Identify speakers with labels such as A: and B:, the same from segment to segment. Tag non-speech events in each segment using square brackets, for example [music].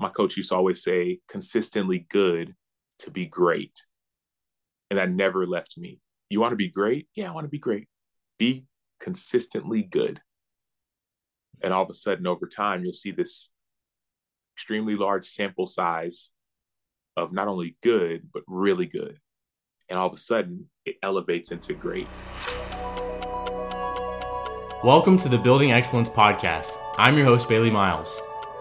A: my coach used to always say, consistently good to be great. And that never left me. You want to be great? Yeah, I want to be great. Be consistently good. And all of a sudden, over time, you'll see this extremely large sample size of not only good, but really good. And all of a sudden, it elevates into great.
B: Welcome to the Building Excellence Podcast. I'm your host, Bailey Miles.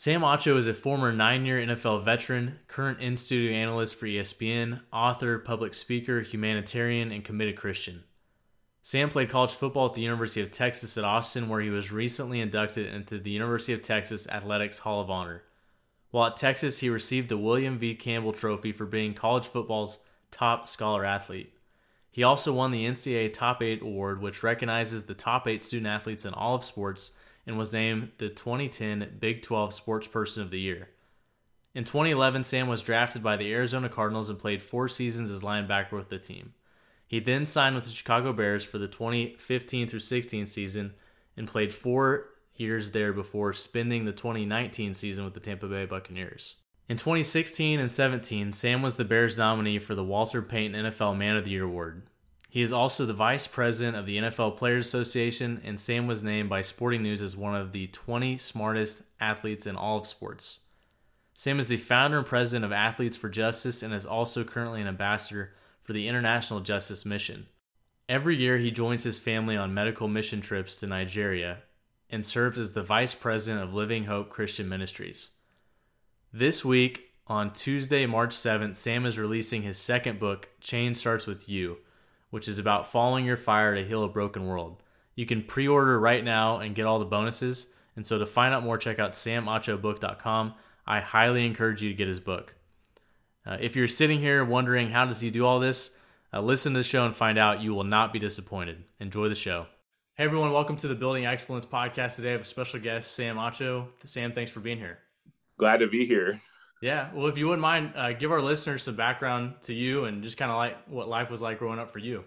B: Sam Acho is a former nine year NFL veteran, current in studio analyst for ESPN, author, public speaker, humanitarian, and committed Christian. Sam played college football at the University of Texas at Austin, where he was recently inducted into the University of Texas Athletics Hall of Honor. While at Texas, he received the William V. Campbell Trophy for being college football's top scholar athlete. He also won the NCAA Top 8 Award, which recognizes the top 8 student athletes in all of sports and was named the 2010 Big 12 Sports Person of the Year. In 2011, Sam was drafted by the Arizona Cardinals and played four seasons as linebacker with the team. He then signed with the Chicago Bears for the 2015 through 16 season and played four years there before spending the 2019 season with the Tampa Bay Buccaneers. In 2016 and 17, Sam was the Bears nominee for the Walter Payton NFL Man of the Year award. He is also the vice president of the NFL Players Association, and Sam was named by Sporting News as one of the 20 smartest athletes in all of sports. Sam is the founder and president of Athletes for Justice and is also currently an ambassador for the International Justice Mission. Every year, he joins his family on medical mission trips to Nigeria and serves as the vice president of Living Hope Christian Ministries. This week, on Tuesday, March 7th, Sam is releasing his second book, Change Starts With You which is about following your fire to heal a broken world. You can pre order right now and get all the bonuses. And so to find out more, check out samachobook.com. I highly encourage you to get his book. Uh, if you're sitting here wondering how does he do all this, uh, listen to the show and find out. You will not be disappointed. Enjoy the show. Hey everyone, welcome to the Building Excellence podcast. Today I have a special guest, Sam Acho. Sam, thanks for being here.
A: Glad to be here.
B: Yeah. Well, if you wouldn't mind, uh, give our listeners some background to you and just kind of like what life was like growing up for you.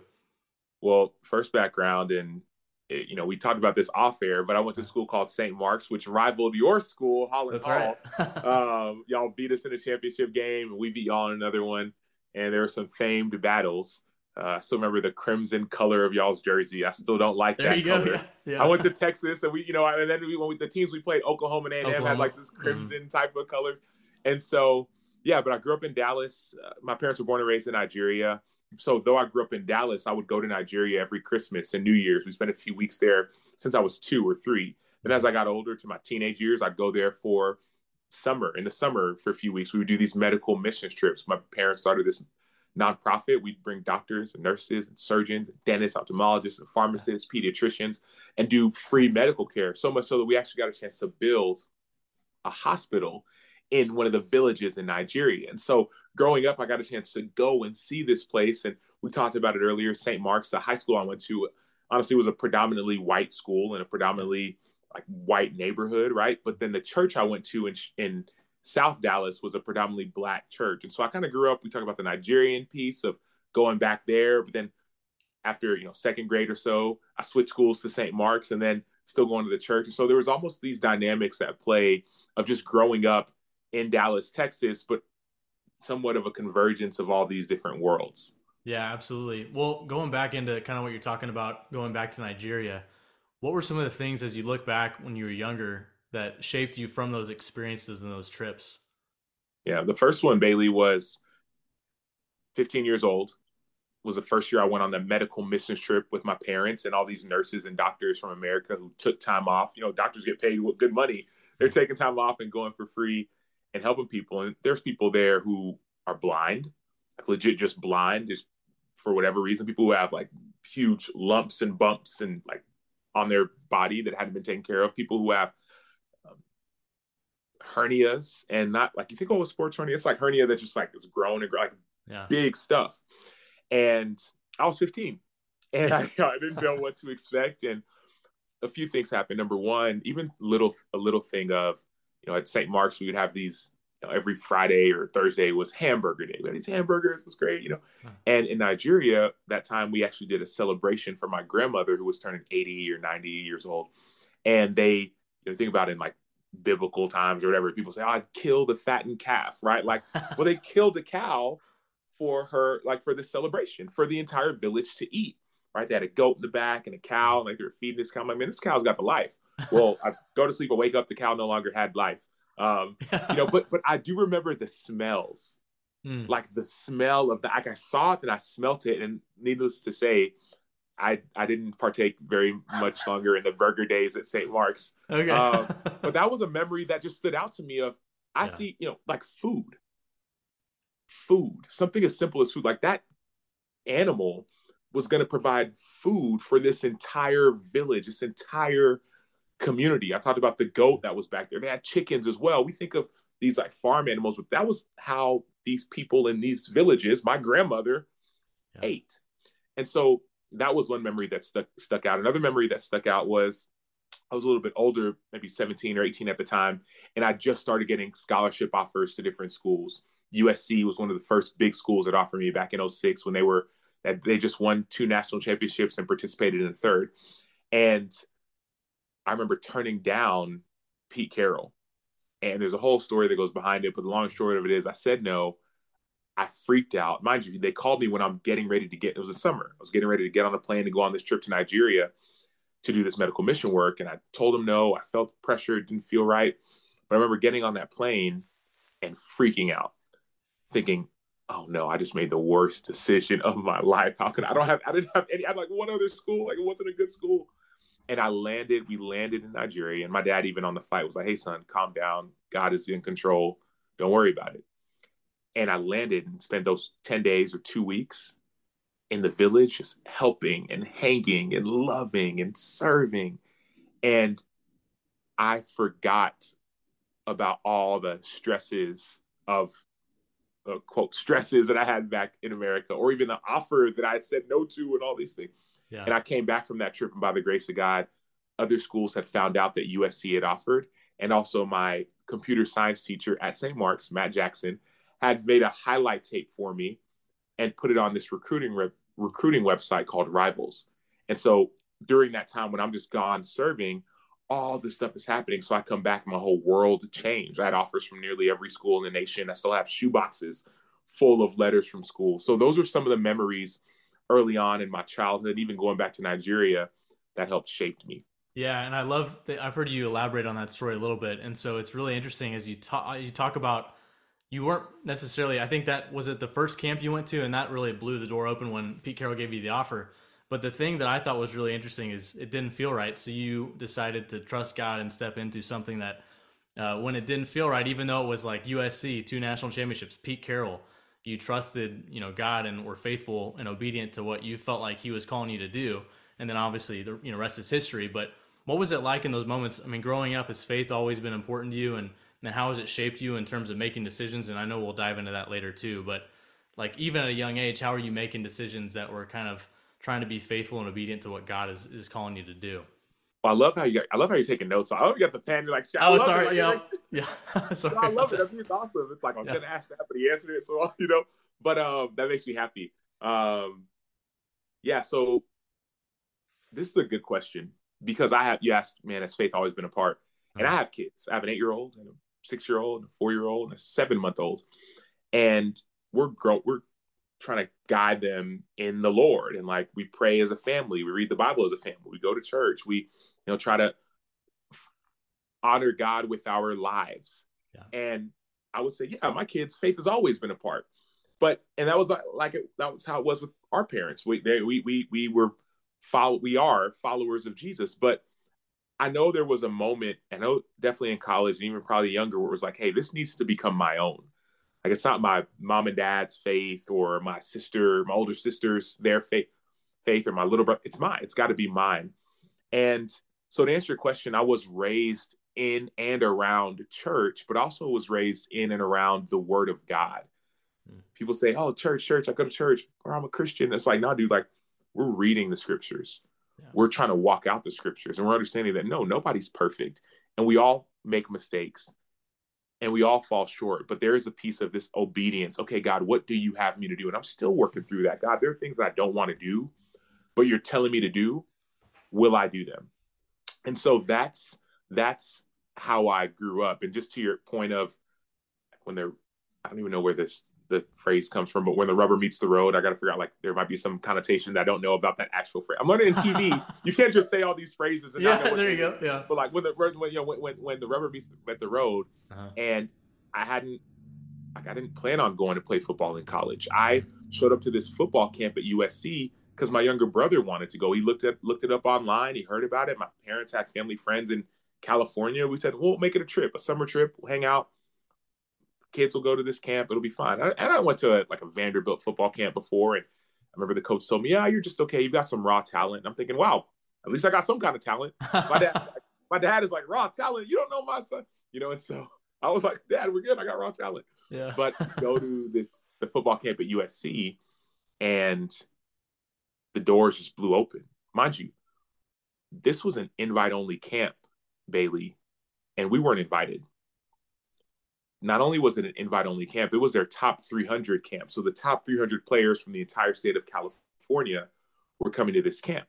A: Well, first background, and eh, you know, we talked about this off air, but I went to a school called St. Mark's, which rivaled your school, Holland That's Hall. Right. [laughs] um, y'all beat us in a championship game, and we beat y'all in another one. And there were some famed battles. Uh, I still remember the crimson color of y'all's jersey. I still don't like there that color. Yeah, yeah. I went to Texas, and we, you know, and then we, when we, the teams we played, Oklahoma and A&M had like this mm-hmm. crimson mm-hmm. type of color. And so, yeah, but I grew up in Dallas. Uh, my parents were born and raised in Nigeria. So, though I grew up in Dallas, I would go to Nigeria every Christmas and New Year's. We spent a few weeks there since I was two or three. Then, as I got older to my teenage years, I'd go there for summer. In the summer, for a few weeks, we would do these medical mission trips. My parents started this nonprofit. We'd bring doctors and nurses and surgeons, and dentists, ophthalmologists, and pharmacists, pediatricians, and do free medical care. So much so that we actually got a chance to build a hospital in one of the villages in Nigeria. And so growing up, I got a chance to go and see this place. And we talked about it earlier. St. Mark's, the high school I went to, honestly was a predominantly white school in a predominantly like white neighborhood, right? But then the church I went to in, in South Dallas was a predominantly black church. And so I kind of grew up, we talk about the Nigerian piece of going back there, but then after, you know, second grade or so, I switched schools to St. Mark's and then still going to the church. And so there was almost these dynamics at play of just growing up in Dallas, Texas, but somewhat of a convergence of all these different worlds.
B: Yeah, absolutely. Well, going back into kind of what you're talking about, going back to Nigeria, what were some of the things as you look back when you were younger that shaped you from those experiences and those trips?
A: Yeah, the first one, Bailey, was 15 years old. Was the first year I went on the medical missions trip with my parents and all these nurses and doctors from America who took time off. You know, doctors get paid good money. They're mm-hmm. taking time off and going for free and helping people. And there's people there who are blind, like legit just blind, just for whatever reason. People who have like huge lumps and bumps and like on their body that hadn't been taken care of. People who have um, hernias and not like you think, oh, a sports hernia. It's like hernia that just like is grown and like yeah. big stuff. And I was 15 [laughs] and I, I didn't know what to expect. And a few things happened. Number one, even little a little thing of, you know, at St. Mark's we would have these you know, every Friday or Thursday was hamburger day. We had these hamburgers, was great, you know. And in Nigeria, that time we actually did a celebration for my grandmother who was turning 80 or 90 years old. And they, you know, think about it in like biblical times or whatever, people say, oh, I'd kill the fattened calf, right? Like, [laughs] well, they killed a cow for her, like for this celebration, for the entire village to eat, right? They had a goat in the back and a cow, and like they were feeding this cow. I'm like, man, this cow's got the life. Well, I go to sleep, I wake up, the cow no longer had life. Um, you know, but but I do remember the smells, mm. like the smell of the like I saw it and I smelt it, and needless to say, I I didn't partake very much longer in the burger days at St. Mark's. Okay, um, [laughs] but that was a memory that just stood out to me. Of I yeah. see, you know, like food, food, something as simple as food, like that animal was going to provide food for this entire village, this entire community. I talked about the goat that was back there. They had chickens as well. We think of these like farm animals, but that was how these people in these villages, my grandmother, yeah. ate. And so that was one memory that stuck stuck out. Another memory that stuck out was I was a little bit older, maybe 17 or 18 at the time, and I just started getting scholarship offers to different schools. USC was one of the first big schools that offered me back in 06 when they were that they just won two national championships and participated in a third. And I remember turning down Pete Carroll. And there's a whole story that goes behind it, but the long short of it is I said no. I freaked out. Mind you, they called me when I'm getting ready to get it was a summer. I was getting ready to get on a plane to go on this trip to Nigeria to do this medical mission work. And I told them no. I felt pressure, didn't feel right. But I remember getting on that plane and freaking out, thinking, oh no, I just made the worst decision of my life. How could I, I don't have I didn't have any I had like one other school, like it wasn't a good school. And I landed, we landed in Nigeria. And my dad, even on the flight, was like, hey, son, calm down. God is in control. Don't worry about it. And I landed and spent those 10 days or two weeks in the village, just helping and hanging and loving and serving. And I forgot about all the stresses of uh, quote stresses that I had back in America, or even the offer that I said no to, and all these things. Yeah. And I came back from that trip, and by the grace of God, other schools had found out that USC had offered. And also, my computer science teacher at St. Mark's, Matt Jackson, had made a highlight tape for me and put it on this recruiting re- recruiting website called Rivals. And so during that time when I'm just gone serving, all this stuff is happening. So I come back, my whole world changed. I had offers from nearly every school in the nation. I still have shoeboxes full of letters from school. So those are some of the memories early on in my childhood, even going back to Nigeria, that helped shape me.
B: Yeah, and I love that I've heard you elaborate on that story a little bit, and so it's really interesting as you talk you talk about you weren't necessarily. I think that was it the first camp you went to, and that really blew the door open when Pete Carroll gave you the offer. But the thing that I thought was really interesting is it didn't feel right, so you decided to trust God and step into something that uh, when it didn't feel right, even though it was like USC, two national championships, Pete Carroll, you trusted, you know, God and were faithful and obedient to what you felt like He was calling you to do. And then obviously the you know rest is history. But what was it like in those moments? I mean, growing up, has faith always been important to you, and and how has it shaped you in terms of making decisions? And I know we'll dive into that later too. But like even at a young age, how are you making decisions that were kind of trying to be faithful and obedient to what God is is calling you to do?
A: I love how you got, I love how you're taking notes. I love you got the pen. You're like,
B: oh, sorry, like, yeah, [laughs] yeah. [laughs] sorry
A: I love it. That. It's awesome. It's like I was yeah. gonna ask that, but he answered it. So [laughs] you know, but um, that makes me happy. Um, yeah. So this is a good question because I have you asked, man, has faith always been a part? And I have kids. I have an eight year old and a six year old, a four year old, and a seven month old, and we're grow we're trying to guide them in the Lord. And like we pray as a family, we read the Bible as a family, we go to church, we, you know, try to honor God with our lives. Yeah. And I would say, yeah, my kids' faith has always been a part. But and that was like, like it, that was how it was with our parents. We they, we we we were follow we are followers of Jesus. But I know there was a moment, I know definitely in college and even probably younger, where it was like, hey, this needs to become my own. Like it's not my mom and dad's faith or my sister, my older sister's their faith, faith or my little brother. It's mine. It's got to be mine. And so to answer your question, I was raised in and around church, but also was raised in and around the Word of God. Hmm. People say, "Oh, church, church, I go to church, or I'm a Christian." It's like, no, dude, like we're reading the scriptures. Yeah. We're trying to walk out the scriptures, and we're understanding that no, nobody's perfect, and we all make mistakes, and we all fall short. But there is a piece of this obedience. Okay, God, what do you have me to do? And I'm still working through that. God, there are things that I don't want to do, but you're telling me to do. Will I do them? And so that's that's how I grew up. And just to your point of when they're, I don't even know where this the phrase comes from, but when the rubber meets the road, I got to figure out like there might be some connotation that I don't know about that actual phrase. I'm learning in TV. [laughs] you can't just say all these phrases. And
B: yeah, there you go. Yeah.
A: But like when the when you know when when, when the rubber meets met the road, uh-huh. and I hadn't like I didn't plan on going to play football in college. I showed up to this football camp at USC because my younger brother wanted to go. He looked at looked it up online. He heard about it. My parents had family friends in California. We said we'll make it a trip, a summer trip. We'll hang out. Kids will go to this camp. It'll be fine. And I went to a, like a Vanderbilt football camp before, and I remember the coach told me, "Yeah, you're just okay. You've got some raw talent." And I'm thinking, "Wow, at least I got some kind of talent." My dad, [laughs] my dad is like, "Raw talent? You don't know my son?" You know, and so I was like, "Dad, we're good. I got raw talent."
B: Yeah.
A: But [laughs] go to this the football camp at USC, and the doors just blew open. Mind you, this was an invite only camp, Bailey, and we weren't invited. Not only was it an invite only camp, it was their top 300 camp. So the top 300 players from the entire state of California were coming to this camp.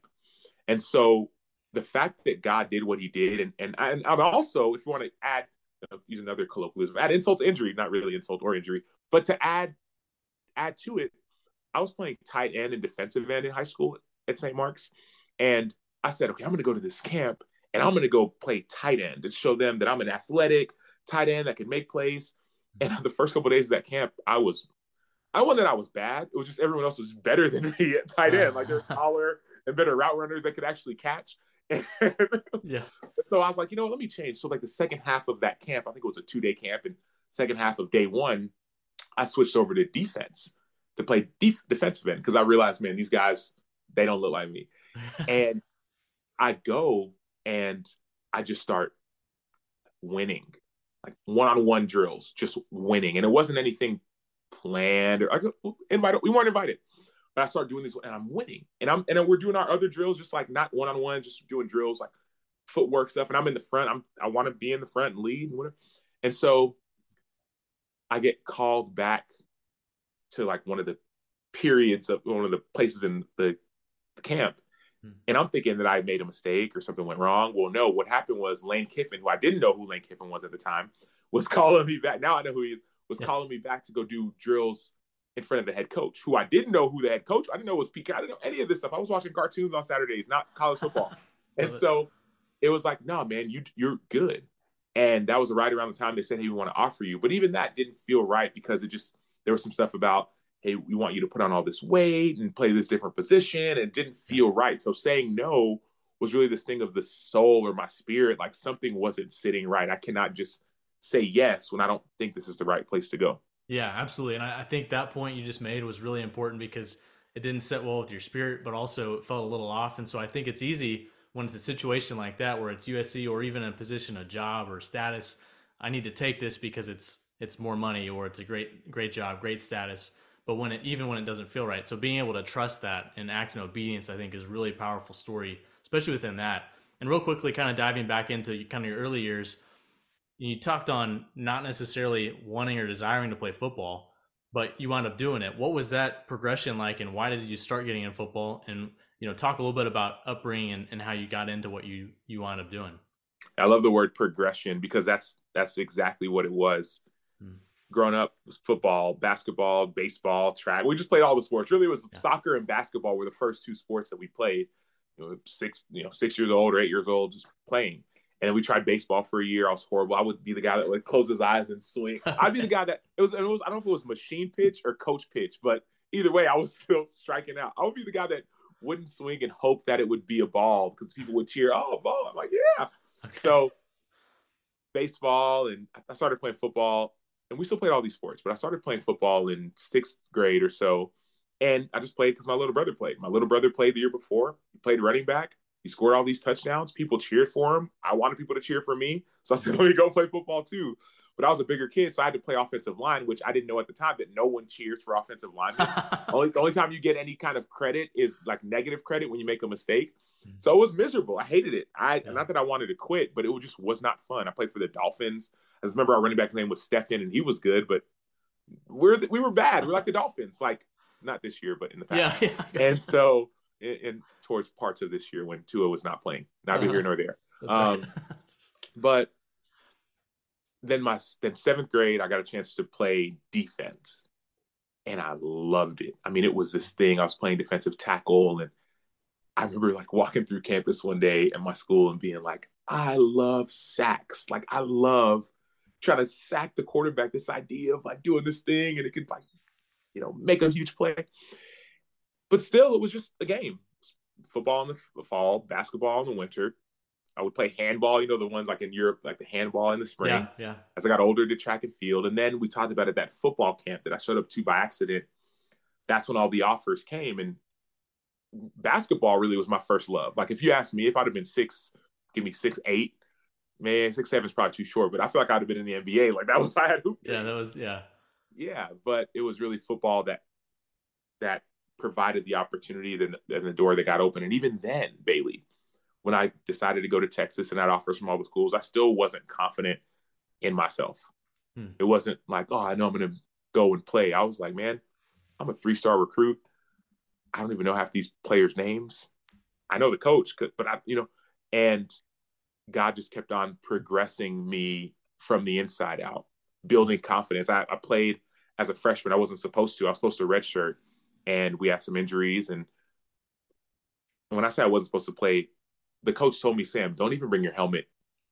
A: And so the fact that God did what he did, and, and, and also, if you want to add, uh, use another colloquialism, add insult to injury, not really insult or injury, but to add add to it, I was playing tight end and defensive end in high school at St. Mark's. And I said, okay, I'm going to go to this camp and I'm going to go play tight end and show them that I'm an athletic tight end that can make plays. And mm-hmm. [laughs] the first couple of days of that camp, I was, I wasn't that I was bad. It was just everyone else was better than [laughs] me at tight end. Like they're uh-huh. taller and better route runners that could actually catch. [laughs] And
B: yeah.
A: So I was like, you know, let me change. So like the second half of that camp, I think it was a two day camp, and second half of day one, I switched over to defense to play def- defensive end because I realized, man, these guys they don't look like me, [laughs] and I go and I just start winning, like one on one drills, just winning, and it wasn't anything planned or I invited. We weren't invited, but I started doing these and I'm winning, and I'm and we're doing our other drills just like not one on one, just doing drills like footwork stuff, and I'm in the front. I'm I want to be in the front and lead and whatever, and so I get called back to like one of the periods of one of the places in the, the camp. Hmm. And I'm thinking that I made a mistake or something went wrong. Well, no, what happened was Lane Kiffin, who I didn't know who Lane Kiffin was at the time, was [laughs] calling me back. Now I know who he is, was yeah. calling me back to go do drills in front of the head coach, who I didn't know who the head coach. I didn't know was PK. I didn't know any of this stuff. I was watching cartoons on Saturdays, not college football. [laughs] and so it was like, no, man, you you're good. And that was right around the time they said, hey, we want to offer you. But even that didn't feel right because it just there was some stuff about hey, we want you to put on all this weight and play this different position and didn't feel right. So saying no was really this thing of the soul or my spirit, like something wasn't sitting right. I cannot just say yes when I don't think this is the right place to go.
B: Yeah, absolutely. And I think that point you just made was really important because it didn't set well with your spirit, but also it felt a little off. And so I think it's easy when it's a situation like that where it's USC or even a position, a job or status. I need to take this because it's it's more money or it's a great great job, great status. But when it even when it doesn't feel right. So being able to trust that and act in obedience i think is really powerful story especially within that. And real quickly kind of diving back into kind of your early years you talked on not necessarily wanting or desiring to play football but you wound up doing it. What was that progression like and why did you start getting in football? And you know talk a little bit about upbringing and, and how you got into what you you wound up doing.
A: I love the word progression because that's that's exactly what it was growing up was football, basketball, baseball, track. We just played all the sports. Really, it was yeah. soccer and basketball were the first two sports that we played. You know, six, you know, six years old or eight years old, just playing. And then we tried baseball for a year. I was horrible. I would be the guy that would close his eyes and swing. [laughs] I'd be the guy that it was, it was. I don't know if it was machine pitch or coach pitch, but either way, I was [laughs] still striking out. I would be the guy that wouldn't swing and hope that it would be a ball because people would cheer, "Oh, ball!" I'm like, "Yeah." Okay. So baseball, and I started playing football and we still played all these sports, but I started playing football in sixth grade or so. And I just played because my little brother played. My little brother played the year before. He played running back. he scored all these touchdowns. People cheered for him. I wanted people to cheer for me. So I said, [laughs] let me go play football too. But I was a bigger kid, so I had to play offensive line, which I didn't know at the time that no one cheers for offensive linemen. [laughs] only, the only time you get any kind of credit is like negative credit when you make a mistake. Mm-hmm. So it was miserable. I hated it. I yeah. not that I wanted to quit, but it just was not fun. I played for the Dolphins. I just remember our running back name was Stefan, and he was good, but we're we were bad. We're like the Dolphins, like not this year, but in the past. Yeah, [laughs] yeah. And so, in, in, towards parts of this year when Tua was not playing, neither uh-huh. here nor there. Um, right. but then my then seventh grade, I got a chance to play defense, and I loved it. I mean, it was this thing. I was playing defensive tackle, and I remember like walking through campus one day at my school and being like, I love sacks. Like I love trying to sack the quarterback. This idea of like doing this thing, and it could like, you know, make a huge play. But still, it was just a game. Football in the fall, basketball in the winter, I would play handball, you know, the ones like in Europe, like the handball in the spring.
B: Yeah, yeah.
A: As I got older, did track and field. And then we talked about it that football camp that I showed up to by accident. That's when all the offers came. And basketball really was my first love. Like if you asked me if I'd have been six, give me six, eight, man, six, seven is probably too short, but I feel like I'd have been in the NBA. Like that was [laughs] I had hoop.
B: Yeah, that was yeah.
A: Yeah, but it was really football that that provided the opportunity and the, and the door that got open. And even then, Bailey, when I decided to go to Texas and had offers from all the schools, I still wasn't confident in myself. Hmm. It wasn't like, oh, I know I'm going to go and play. I was like, man, I'm a three star recruit. I don't even know half these players' names. I know the coach, but I, you know, and God just kept on progressing me from the inside out, building confidence. I, I played as a freshman. I wasn't supposed to. I was supposed to redshirt, and we had some injuries. And when I say I wasn't supposed to play, the coach told me, Sam, don't even bring your helmet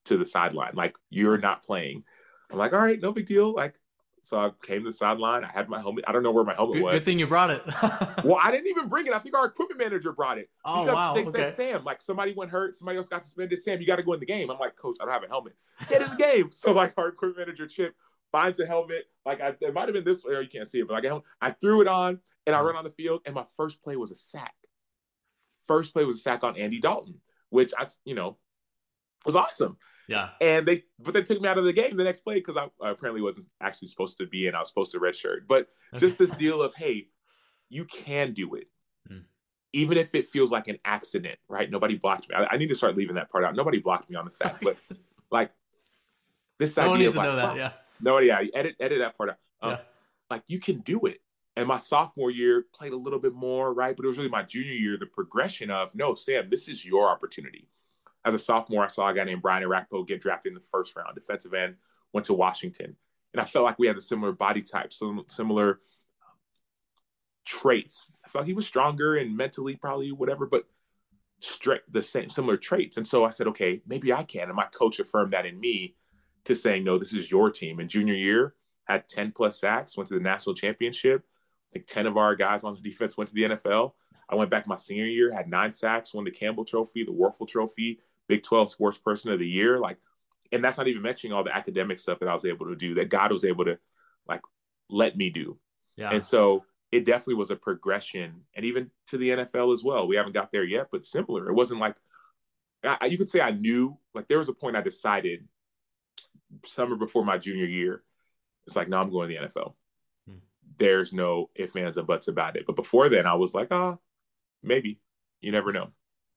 A: to the sideline. Like you're not playing. I'm like, all right, no big deal. Like, so I came to the sideline. I had my helmet. I don't know where my helmet
B: good,
A: was.
B: Good thing you brought it. [laughs]
A: well, I didn't even bring it. I think our equipment manager brought it.
B: Oh wow!
A: They
B: okay.
A: said, Sam, like somebody went hurt, somebody else got suspended. Sam, you got to go in the game. I'm like, Coach, I don't have a helmet. Get in the game. [laughs] So like our equipment manager Chip finds a helmet. Like I, it might have been this way. You can't see it, but like I threw it on and I mm-hmm. ran on the field. And my first play was a sack. First play was a sack on Andy Dalton which I, you know, was awesome.
B: Yeah.
A: And they, but they took me out of the game the next play because I, I, apparently wasn't actually supposed to be in. I was supposed to redshirt. But [laughs] just this deal of, hey, you can do it. Mm. Even if it feels like an accident, right? Nobody blocked me. I, I, need to start leaving that part out. Nobody blocked me on the sack, but [laughs] like this
B: no
A: idea
B: of like, that, yeah.
A: Nobody, yeah, edit edit that part out. Um, yeah. Like you can do it. And my sophomore year played a little bit more, right? But it was really my junior year, the progression of no, Sam, this is your opportunity. As a sophomore, I saw a guy named Brian Orakpo get drafted in the first round, defensive end, went to Washington. And I felt like we had a similar body type, some similar traits. I felt he was stronger and mentally probably whatever, but straight the same similar traits. And so I said, okay, maybe I can. And my coach affirmed that in me to saying, no, this is your team. And junior year, had 10 plus sacks, went to the national championship, think 10 of our guys on the defense went to the NFL. I went back my senior year, had nine sacks, won the Campbell Trophy, the Wuerffel Trophy, Big 12 Sports Person of the Year. Like, and that's not even mentioning all the academic stuff that I was able to do, that God was able to like let me do. Yeah. And so it definitely was a progression, and even to the NFL as well. We haven't got there yet, but similar. It wasn't like I, you could say I knew. Like there was a point I decided summer before my junior year. It's like, no, I'm going to the NFL there's no ifs, ands, and buts about it. But before then, I was like, ah, maybe. You never know.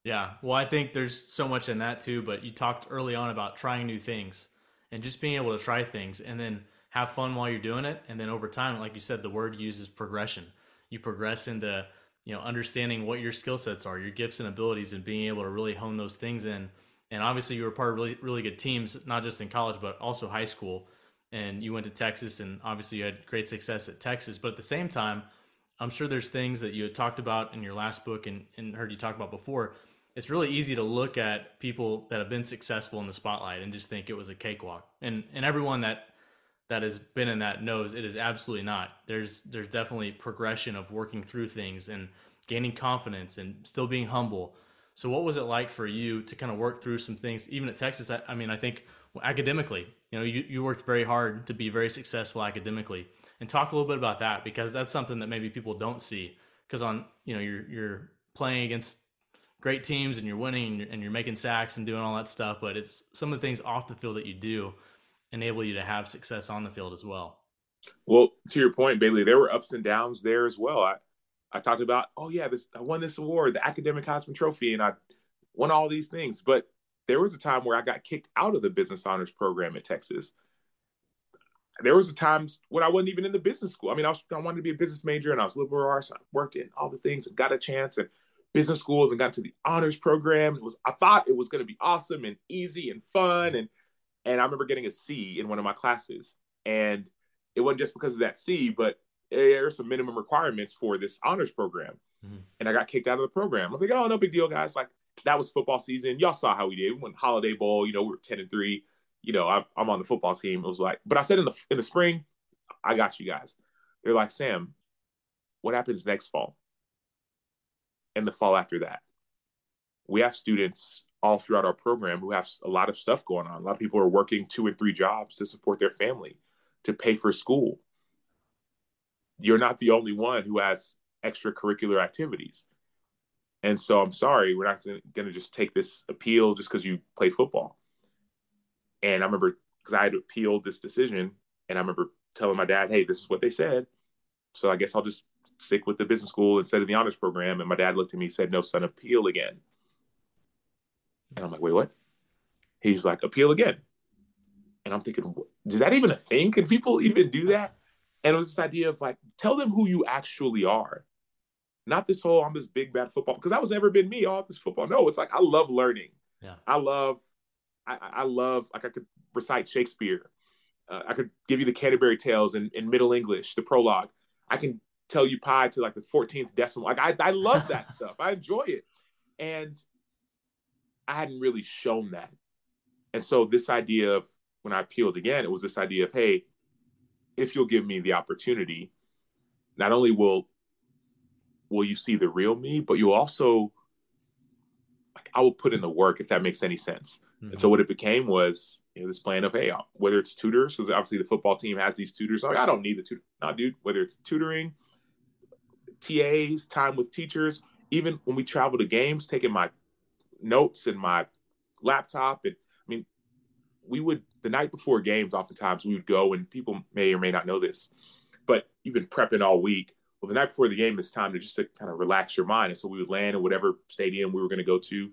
B: Yeah. Well, I think there's so much in that too. But you talked early on about trying new things and just being able to try things and then have fun while you're doing it. And then over time, like you said, the word uses progression. You progress into, you know, understanding what your skill sets are, your gifts and abilities, and being able to really hone those things in. And obviously, you were part of really, really good teams, not just in college, but also high school and you went to Texas, and obviously you had great success at Texas. But at the same time, I'm sure there's things that you had talked about in your last book and, and heard you talk about before. It's really easy to look at people that have been successful in the spotlight and just think it was a cakewalk. And and everyone that that has been in that knows it is absolutely not. There's there's definitely progression of working through things and gaining confidence and still being humble. So what was it like for you to kind of work through some things even at Texas? I, I mean, I think academically, you know, you, you worked very hard to be very successful academically. And talk a little bit about that because that's something that maybe people don't see. Because on, you know, you're you're playing against great teams and you're winning and you're, and you're making sacks and doing all that stuff, but it's some of the things off the field that you do enable you to have success on the field as well.
A: Well, to your point, Bailey, there were ups and downs there as well. I, I talked about, oh yeah, this I won this award, the academic Heisman Trophy, and I won all these things. But there was a time where I got kicked out of the business honors program at Texas. There was a times when I wasn't even in the business school. I mean, I, was, I wanted to be a business major, and I was liberal arts. I worked in all the things and got a chance at business schools and got to the honors program. It was I thought it was going to be awesome and easy and fun, and and I remember getting a C in one of my classes, and it wasn't just because of that C, but there are some minimum requirements for this honors program. Mm-hmm. And I got kicked out of the program. I was like, oh, no big deal, guys. Like that was football season. Y'all saw how we did. We went Holiday Bowl. You know, we were ten and three. You know, I, I'm on the football team. It was like, but I said in the in the spring, I got you guys. They're like, Sam, what happens next fall? And the fall after that, we have students all throughout our program who have a lot of stuff going on. A lot of people are working two and three jobs to support their family, to pay for school. You're not the only one who has extracurricular activities. And so I'm sorry, we're not going to just take this appeal just because you play football. And I remember because I had appealed this decision, and I remember telling my dad, "Hey, this is what they said." So I guess I'll just stick with the business school instead of the honors program. And my dad looked at me and said, "No, son, appeal again." And I'm like, "Wait, what?" He's like, "Appeal again." And I'm thinking, "Is that even a thing? Can people even do that?" And it was this idea of like, tell them who you actually are. Not this whole I'm this big bad football because that was never been me. All this football. No, it's like I love learning.
B: Yeah.
A: I love, I, I love like I could recite Shakespeare. Uh, I could give you the Canterbury Tales in, in Middle English, the prologue. I can tell you pi to like the 14th decimal. Like I, I love that [laughs] stuff. I enjoy it. And I hadn't really shown that. And so this idea of when I appealed again, it was this idea of, hey, if you'll give me the opportunity, not only will will you see the real me, but you'll also like I will put in the work if that makes any sense. Mm-hmm. And so what it became was you know this plan of hey whether it's tutors because obviously the football team has these tutors. Like I don't need the tutor, no dude. Whether it's tutoring, TAs, time with teachers, even when we travel to games, taking my notes and my laptop and I mean we would the night before games, oftentimes we would go, and people may or may not know this, but you've been prepping all week. Well, the night before the game, it's time to just to kind of relax your mind. And so we would land in whatever stadium we were going to go to,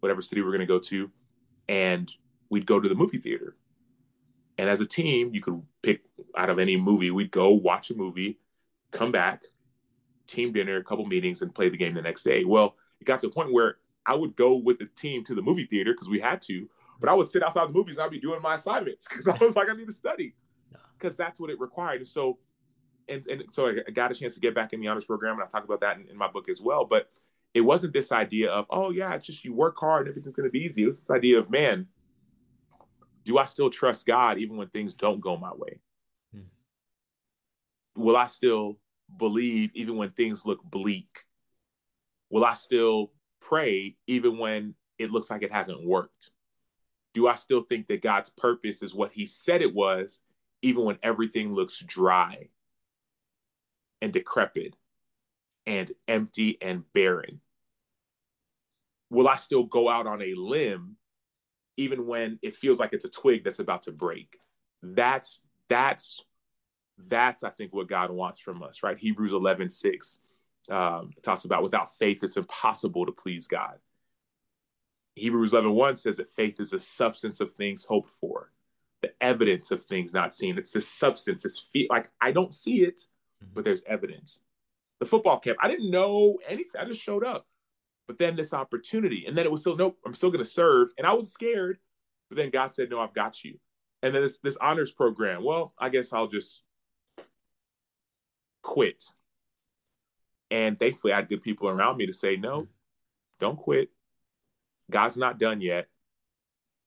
A: whatever city we were going to go to, and we'd go to the movie theater. And as a team, you could pick out of any movie. We'd go watch a movie, come back, team dinner, a couple meetings, and play the game the next day. Well, it got to a point where I would go with the team to the movie theater because we had to, but I would sit outside the movies and I'd be doing my assignments [laughs] because I was like, I need to study because that's what it required. And so, and, and so I got a chance to get back in the honors program, and I talk about that in, in my book as well. But it wasn't this idea of, oh yeah, it's just you work hard and everything's going to be easy. It was this idea of, man, do I still trust God even when things don't go my way? Hmm. Will I still believe even when things look bleak? Will I still pray even when it looks like it hasn't worked? do I still think that God's purpose is what he said it was, even when everything looks dry and decrepit and empty and barren? Will I still go out on a limb even when it feels like it's a twig that's about to break? That's that's that's I think what God wants from us, right? Hebrews 11, 6 um, talks about without faith, it's impossible to please God. Hebrews 11 1 says that faith is the substance of things hoped for, the evidence of things not seen. It's the substance, it's fe- like I don't see it, mm-hmm. but there's evidence. The football camp, I didn't know anything. I just showed up. But then this opportunity, and then it was still, nope, I'm still going to serve. And I was scared, but then God said, no, I've got you. And then this, this honors program, well, I guess I'll just quit. And thankfully, I had good people around me to say, no, mm-hmm. don't quit God's not done yet.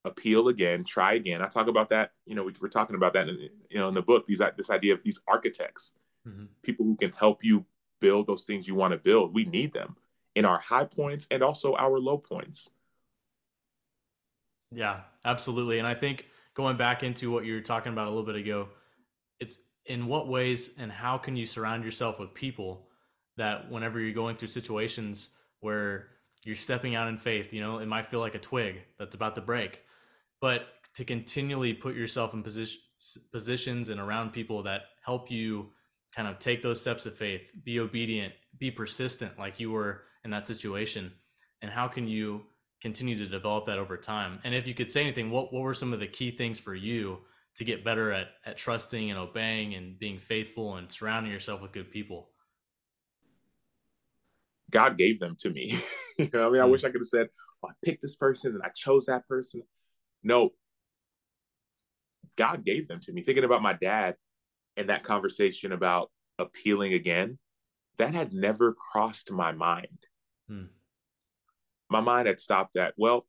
A: Appeal again, try again. I talk about that. You know, we, are talking about that in you know in the book. These this idea of these architects, mm-hmm. people who can help you build those things you want to build. We need them in our high points and also our low points.
B: Yeah, absolutely. And I think going back into what you were talking about a little bit ago, it's in what ways and how can you surround yourself with people that whenever you're going through situations where you're stepping out in faith. You know, it might feel like a twig that's about to break, but to continually put yourself in position, positions and around people that help you kind of take those steps of faith, be obedient, be persistent, like you were in that situation, and how can you continue to develop that over time? And if you could say anything, what what were some of the key things for you to get better at at trusting and obeying and being faithful and surrounding yourself with good people?
A: God gave them to me. [laughs] you know, I mean, I hmm. wish I could have said, oh, I picked this person and I chose that person. No, God gave them to me. Thinking about my dad and that conversation about appealing again, that had never crossed my mind. Hmm. My mind had stopped at, well,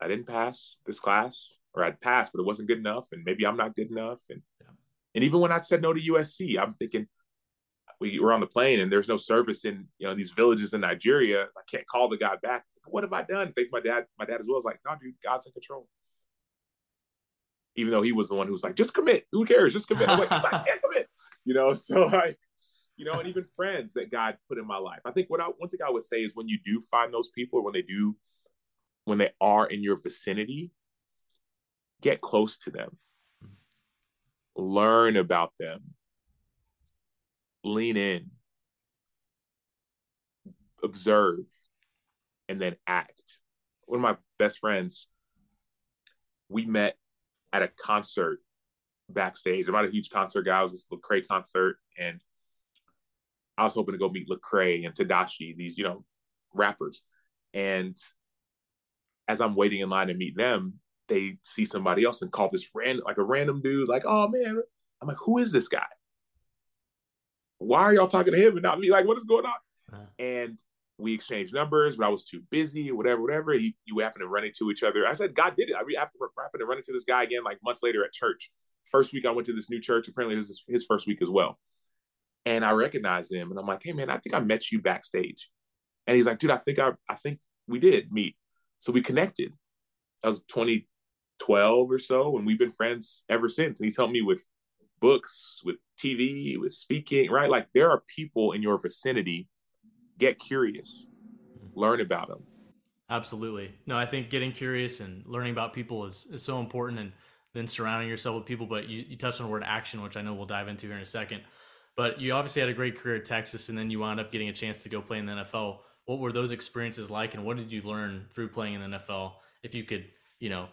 A: I didn't pass this class, or I'd passed, but it wasn't good enough, and maybe I'm not good enough. And yeah. and even when I said no to USC, I'm thinking, we were on the plane and there's no service in you know these villages in Nigeria. I can't call the guy back. What have I done? I think my dad, my dad as well is like, no, dude, God's in control. Even though he was the one who was like, just commit. Who cares? Just commit. I'm like, I can't commit. You know, [laughs] so like, you know, and even friends that God put in my life. I think what I one thing I would say is when you do find those people, when they do, when they are in your vicinity, get close to them. Learn about them lean in, observe, and then act. One of my best friends, we met at a concert backstage. I'm not a huge concert guy. I was this Lecrae concert, and I was hoping to go meet Lecrae and Tedashii, these you know rappers. And as I'm waiting in line to meet them, they see somebody else and call this random, like a random dude, like, "Oh man," I'm like, "Who is this guy?" why are y'all talking to him and not me? Like, what is going on? Uh-huh. And we exchanged numbers, but I was too busy, whatever, whatever. He, you happen to run into each other. I said, God did it. I happened to run into this guy again, like months later at church. First week I went to this new church. Apparently, it was his first week as well. And I recognized him, and I'm like, Hey, man, I think I met you backstage. And he's like, Dude, I think I, I think we did meet. So we connected. That was 2012 or so, and we've been friends ever since. And he's helped me with books, with TV, with speaking, right? Like there are people in your vicinity. Get curious, learn about them.
B: Absolutely. No, I think getting curious and learning about people is, is so important and then surrounding yourself with people. But you, you touched on the word action, which I know we'll dive into here in a second. But you obviously had a great career at Texas and then you wound up getting a chance to go play in the NFL. What were those experiences like and what did you learn through playing in the NFL? If you could, you know,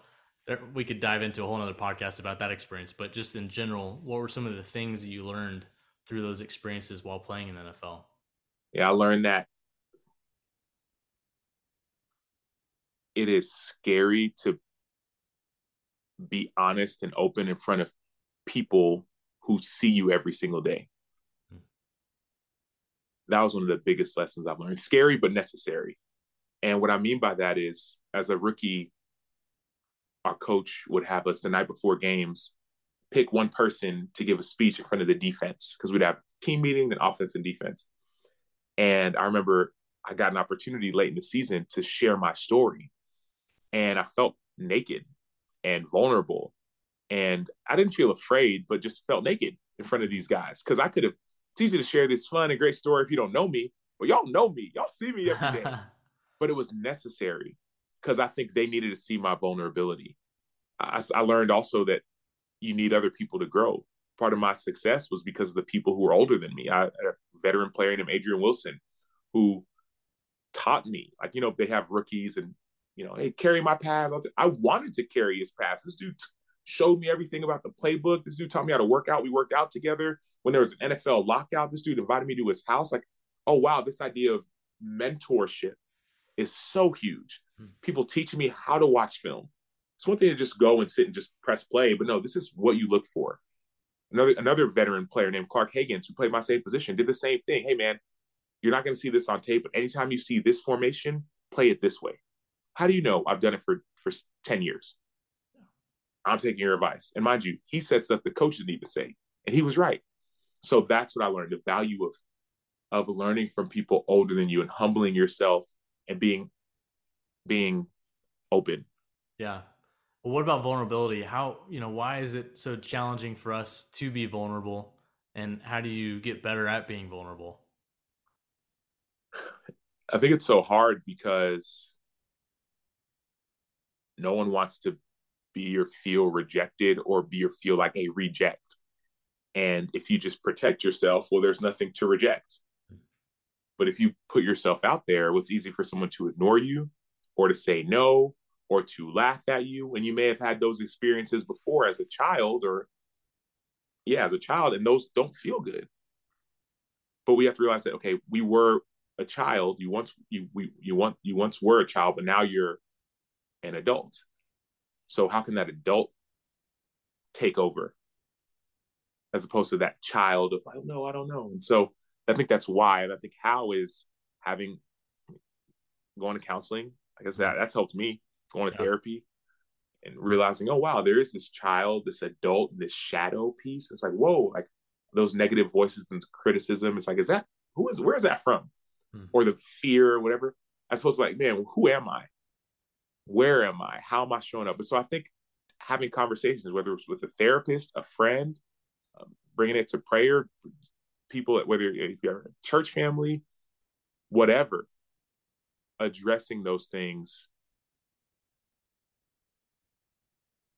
B: there, we could dive into a whole other podcast about that experience, but just in general, what were some of the things that you learned through those experiences while playing in the NFL?
A: Yeah, I learned that it is scary to be honest and open in front of people who see you every single day. That was one of the biggest lessons I've learned. Scary, but necessary. And what I mean by that is, as a rookie our coach would have us the night before games pick one person to give a speech in front of the defense because we'd have team meeting then offense and defense. And I remember I got an opportunity late in the season to share my story. And I felt naked and vulnerable. And I didn't feel afraid, but just felt naked in front of these guys because I could have. It's easy to share this fun and great story if you don't know me, but y'all know me. Y'all see me every day. [laughs] but it was necessary because I think they needed to see my vulnerability. I, I learned also that you need other people to grow. Part of my success was because of the people who were older than me. I, a veteran player named Adrian Wilson, who taught me, like, you know, they have rookies and, you know, hey, carry my pass. I wanted to carry his pass. This dude showed me everything about the playbook. This dude taught me how to work out. We worked out together. When there was an NFL lockout, this dude invited me to his house. Like, oh, wow, this idea of mentorship is so huge. Hmm. People teaching me how to watch film. It's one thing to just go and sit and just press play, but no, this is what you look for. Another another veteran player named Clark Haggans, who played my same position, did the same thing. Hey man, you're not going to see this on tape, but anytime you see this formation, play it this way. How do you know? I've done it for for ten years. I'm taking your advice, and mind you, he said stuff the coach didn't even say, and he was right. So that's what I learned: the value of of learning from people older than you and humbling yourself and being being open.
B: Yeah. Well, what about vulnerability? How, you know, why is it so challenging for us to be vulnerable? And how do you get better at being vulnerable?
A: I think it's so hard because no one wants to be or feel rejected or be or feel like a reject. And if you just protect yourself, well, there's nothing to reject. But if you put yourself out there, what's easy for someone to ignore you or to say no or to laugh at you. And you may have had those experiences before as a child or, yeah, as a child, and those don't feel good. But we have to realize that, okay, we were a child. You once you we you want you once were a child, but now you're an adult. So how can that adult take over as opposed to that child of I don't know, I don't know. And so I think that's why. And I think how is having going to counseling, I guess that that's helped me going to yeah. therapy and realizing, oh wow, there is this child, this adult, this shadow piece. It's like, whoa, like those negative voices and criticism. It's like, is that who is where is that from? Hmm. Or the fear or whatever. I suppose like, man, who am I? Where am I? How am I showing up? But so I think having conversations, whether it's with a therapist, a friend, um, bringing it to prayer, people, whether if you're a church family, whatever, addressing those things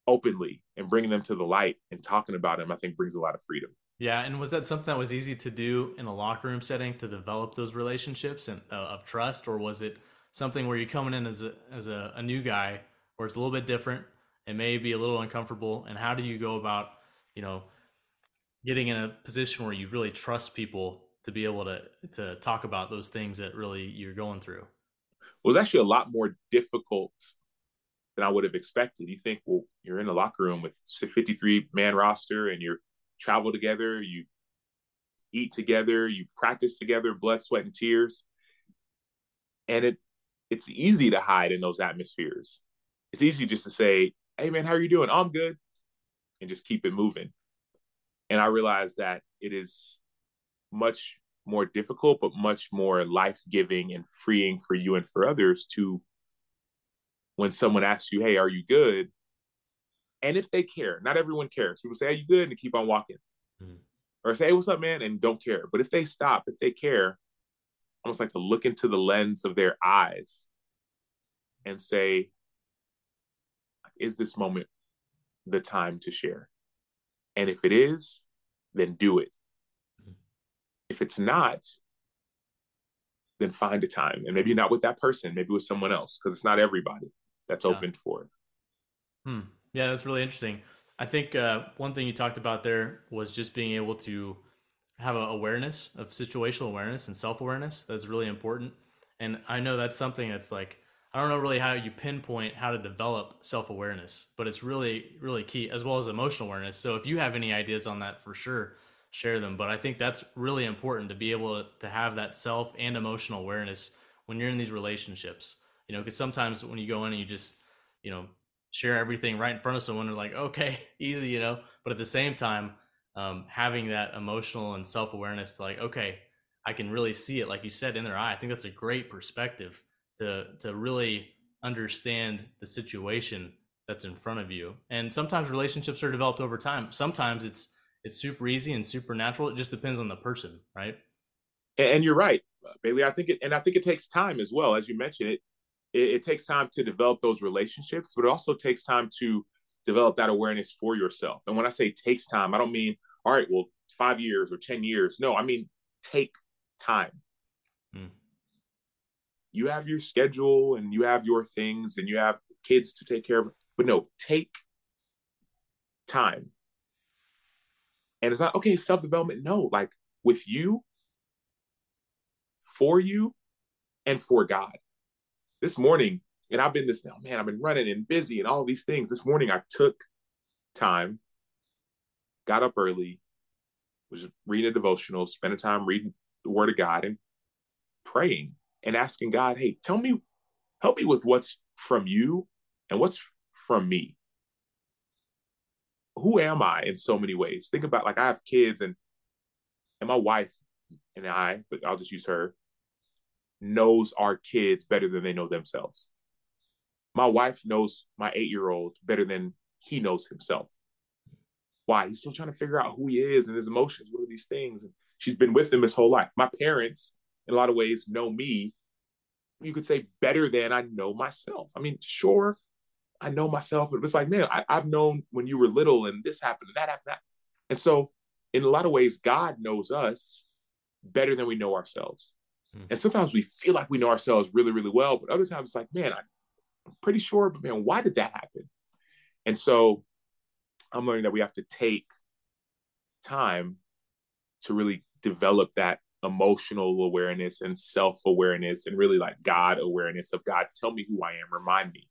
A: openly and bringing them to the light and talking about them, I think brings a lot of freedom.
B: Yeah, and was that something that was easy to do in a locker room setting to develop those relationships and uh, of trust, or was it something where you're coming in as a as a, a new guy, where it's a little bit different, and may be a little uncomfortable, and how do you go about, you know, getting in a position where you really trust people to be able to to talk about those things that really you're going through?
A: It was actually a lot more difficult than I would have expected. You think, well, you're in a locker room with 53 man roster and you're travel together, you eat together, you practice together, blood, sweat, and tears. And it it's easy to hide in those atmospheres. It's easy just to say, Hey man, how are you doing? I'm good. And just keep it moving. And I realized that it is much more difficult, but much more life giving and freeing for you and for others to when someone asks you, Hey, are you good? And if they care, not everyone cares. People say, Are you good? And keep on walking. Mm-hmm. Or say, Hey, what's up, man? And don't care. But if they stop, if they care, almost like to look into the lens of their eyes and say, Is this moment the time to share? And if it is, then do it. Mm-hmm. If it's not, then find a time. And maybe not with that person, maybe with someone else, because it's not everybody that's yeah. open for it.
B: Hmm. Yeah, that's really interesting. I think uh, one thing you talked about there was just being able to have an awareness of situational awareness and self awareness. That's really important. And I know that's something that's like, I don't know really how you pinpoint how to develop self awareness, but it's really, really key as well as emotional awareness. So if you have any ideas on that, for sure, share them. But I think that's really important to be able to have that self and emotional awareness when you're in these relationships. You know, because sometimes when you go in and you just, you know, share everything right in front of someone they're like [laughs] okay easy you know? But at the same time um, having that emotional and self-awareness like okay i can really see it like you said in their eye i think that's a great perspective to to really understand the situation that's in front of you. And sometimes relationships are developed over time. Sometimes it's it's super easy and super natural it just depends on the person right?
A: And you're right bailey i think it and i think it takes time as well as you mentioned it it, it takes time to develop those relationships, but it also takes time to develop that awareness for yourself. And when I say takes time, I don't mean, all right, well, five years or 10 years. No, I mean, take time. Hmm. You have your schedule and you have your things and you have kids to take care of. But no, take time. And it's not, okay, self development. No, like with you, for you, and for God this morning, and I've been this now, man, I've been running and busy and all these things. This morning, I took time, got up early, was reading a devotional, spending time reading the Word of God and praying and asking God, hey, tell me, help me with what's from you and what's from me. Who am I in so many ways? Think about like I have kids and and my wife and I, but I'll just use her knows our kids better than they know themselves. My wife knows my eight year old better than he knows himself. Why? He's still trying to figure out who he is and his emotions. What are these things? And she's been with him his whole life. My parents, in a lot of ways, know me you could say better than I know myself. I mean, sure, I know myself, but it's like, man, I, have known when you were little and this happened and that happened. That. And so, in a lot of ways, God knows us better than we know ourselves. Mm. And sometimes we feel like we know ourselves really, really well, but other times it's like, man, I'm pretty sure, but man, why did that happen? And so, I'm learning that we have to take time to really develop that emotional awareness and self awareness and really like God awareness of God. Tell me who I am. Remind me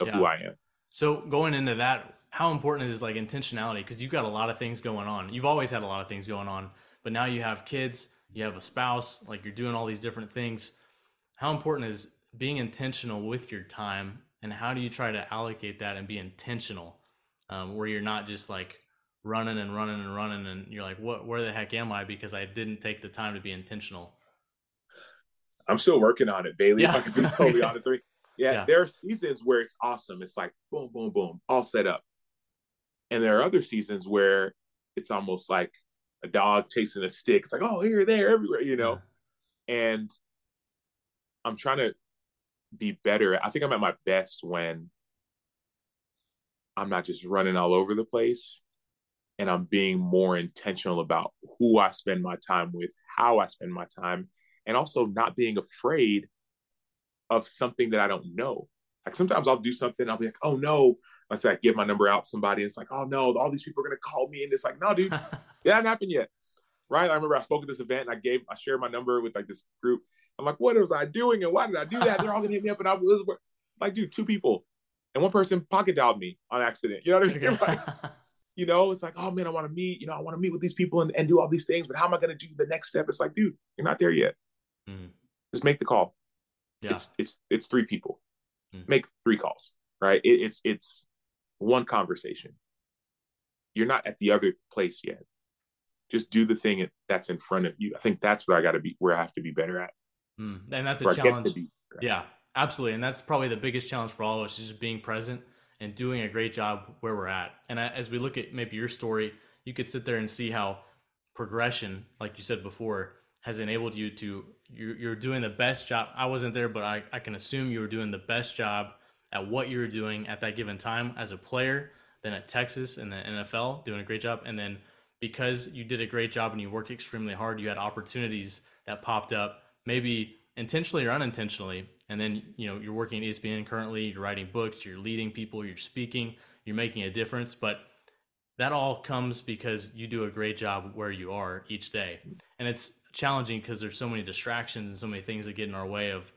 A: of yeah. who I am.
B: So going into that, how important is like intentionality? Because you've got a lot of things going on. You've always had a lot of things going on, but now you have kids, you have a spouse, like you're doing all these different things. How important is being intentional with your time, and how do you try to allocate that and be intentional, um, where you're not just like running and running and running and you're like what where the heck am i? Because i didn't take the time to be intentional.
A: I'm still working on it bailey yeah. if i can be totally [laughs] honest with you. Yeah, yeah, there are seasons where it's awesome. It's like boom boom boom all set up. And there are other seasons where it's almost like a dog chasing a stick it's like oh here there everywhere you know yeah. and i'm trying to be better i think i'm at my best when i'm not just running all over the place and I'm being more intentional about who I spend my time with, how I spend my time, and also not being afraid of something that I don't know. Like sometimes I'll do something, I'll be like, oh no. Let's say I give my number out to somebody, and it's like, oh no, all these people are gonna call me. And it's like, no, dude, [laughs] it hasn't happened yet. Right. I remember I spoke at this event and I gave I shared my number with like this group. I'm like, what was I doing? And why did I do that? They're all gonna hit me up and I was it's like, dude, two people. And one person pocket dialed me on accident. You know what I mean? [laughs] Like, [laughs] you know, it's like, oh man, I want to meet, you know, I want to meet with these people and, and do all these things, but how am I going to do the next step? It's like, dude, you're not there yet. Mm. Just make the call. Yeah. It's it's it's three people. Mm. Make three calls, right? It, it's it's one conversation. You're not at the other place yet. Just do the thing that's in front of you. I think that's where I got to be, where I have to be better at.
B: Mm. And that's a challenge. Yeah, absolutely. And that's probably the biggest challenge for all of us is just being present and doing a great job where we're at. And as we look at maybe your story, you could sit there and see how progression, like you said before, has enabled you to you're, you're doing the best job. I wasn't there, but I, I can assume you were doing the best job at what you were doing at that given time as a player, then at Texas and the NFL, doing a great job. And then because you did a great job and you worked extremely hard, you had opportunities that popped up, maybe intentionally or unintentionally, and then you know you're working at ESPN currently, you're writing books, you're leading people, you're speaking, you're making a difference, but that all comes because you do a great job where you are each day. And it's challenging because there's so many distractions and so many things that get in our way of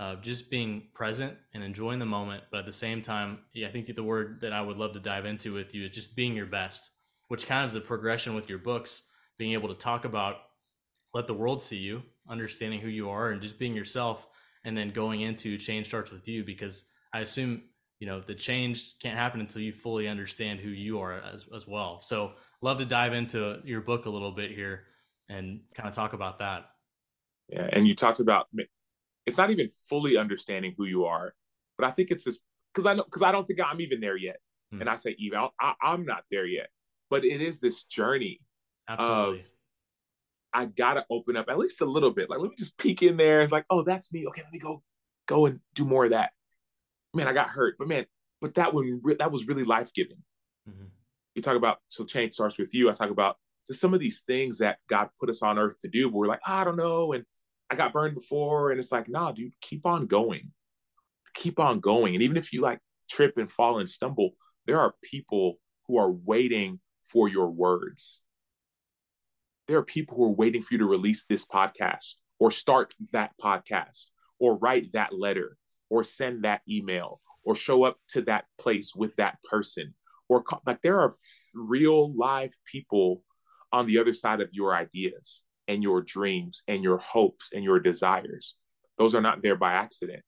B: uh, just being present and enjoying the moment. But at the same time, yeah, I think the word that I would love to dive into with you is just being your best, which kind of is a progression with your books, being able to talk about let the world see you, understanding who you are, and just being yourself and then going into change starts with you because I assume you know the change can't happen until you fully understand who you are as as well. So love to dive into your book a little bit here and kind of talk about that.
A: Yeah, and you talked about it's not even fully understanding who you are, but I think it's this because I know because I don't think I'm even there yet. Hmm. And I say even I, I'm not there yet, but it is this journey Absolutely. of I gotta open up at least a little bit. Like, let me just peek in there. It's like, oh, that's me. Okay, let me go, go and do more of that. Man, I got hurt, but man, but that one that was really life giving. Mm-hmm. You talk about so change starts with you. I talk about just some of these things that God put us on earth to do, but we're like, oh, I don't know, and I got burned before, and it's like, nah, dude, keep on going, keep on going, and even if you like trip and fall and stumble, there are people who are waiting for your words. There are people who are waiting for you to release this podcast or start that podcast or write that letter or send that email or show up to that place with that person or like there are real live people on the other side of your ideas and your dreams and your hopes and your desires those are not there by accident